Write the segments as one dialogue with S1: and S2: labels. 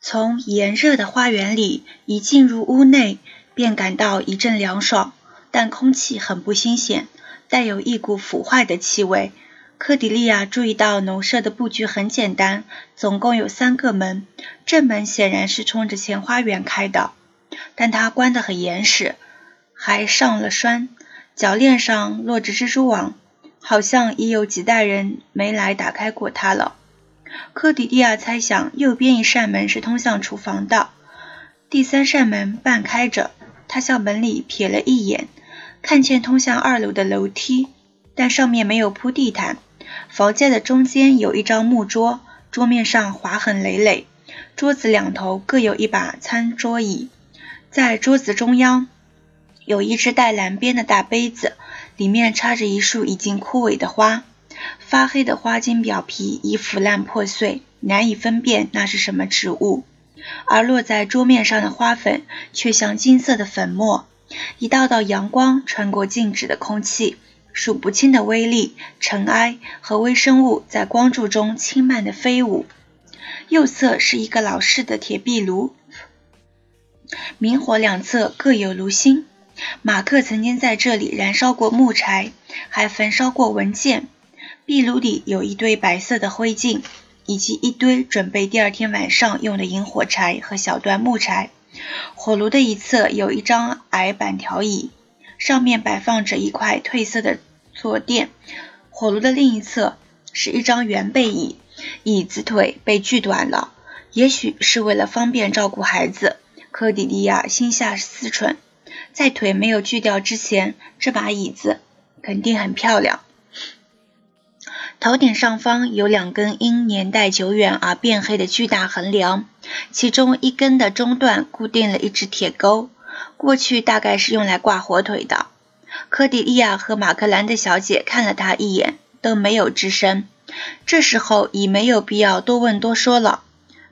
S1: 从炎热的花园里一进入屋内，便感到一阵凉爽，但空气很不新鲜，带有一股腐坏的气味。科迪利亚注意到农舍的布局很简单，总共有三个门，正门显然是冲着前花园开的，但它关得很严实，还上了栓，铰链上落着蜘蛛网，好像已有几代人没来打开过它了。科迪蒂亚猜想，右边一扇门是通向厨房的，第三扇门半开着。他向门里瞥了一眼，看见通向二楼的楼梯，但上面没有铺地毯。房间的中间有一张木桌，桌面上划痕累累，桌子两头各有一把餐桌椅，在桌子中央有一只带蓝边的大杯子，里面插着一束已经枯萎的花。发黑的花茎表皮已腐烂破碎，难以分辨那是什么植物，而落在桌面上的花粉却像金色的粉末。一道道阳光穿过静止的空气，数不清的微粒、尘埃和微生物在光柱中轻慢地飞舞。右侧是一个老式的铁壁炉，明火两侧各有炉芯。马克曾经在这里燃烧过木柴，还焚烧过文件。壁炉里有一堆白色的灰烬，以及一堆准备第二天晚上用的引火柴和小段木柴。火炉的一侧有一张矮板条椅，上面摆放着一块褪色的坐垫。火炉的另一侧是一张圆背椅，椅子腿被锯短了，也许是为了方便照顾孩子。科迪利亚心下思忖，在腿没有锯掉之前，这把椅子肯定很漂亮。头顶上方有两根因年代久远而变黑的巨大横梁，其中一根的中段固定了一只铁钩，过去大概是用来挂火腿的。科迪利亚和马克兰德小姐看了他一眼，都没有吱声。这时候已没有必要多问多说了。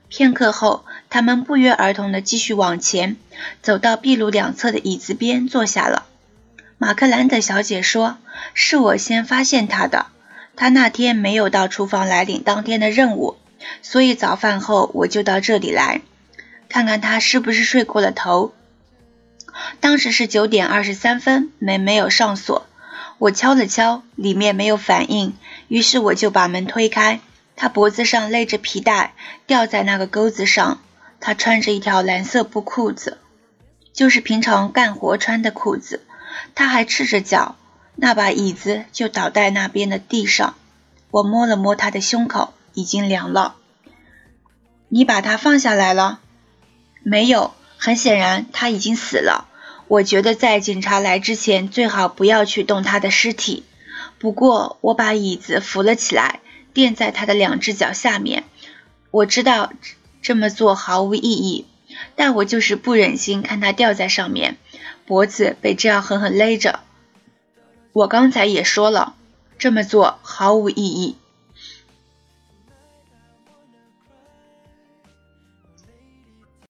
S1: 片刻后，他们不约而同地继续往前，走到壁炉两侧的椅子边坐下了。马克兰德小姐说：“是我先发现他的。”他那天没有到厨房来领当天的任务，所以早饭后我就到这里来，看看他是不是睡过了头。当时是九点二十三分，门没有上锁，我敲了敲，里面没有反应，于是我就把门推开。他脖子上勒着皮带，吊在那个钩子上。他穿着一条蓝色布裤子，就是平常干活穿的裤子。他还赤着脚。那把椅子就倒在那边的地上，我摸了摸他的胸口，已经凉了。你把他放下来了？没有，很显然他已经死了。我觉得在警察来之前，最好不要去动他的尸体。不过我把椅子扶了起来，垫在他的两只脚下面。我知道这么做毫无意义，但我就是不忍心看他吊在上面，脖子被这样狠狠勒着。我刚才也说了，这么做毫无意义。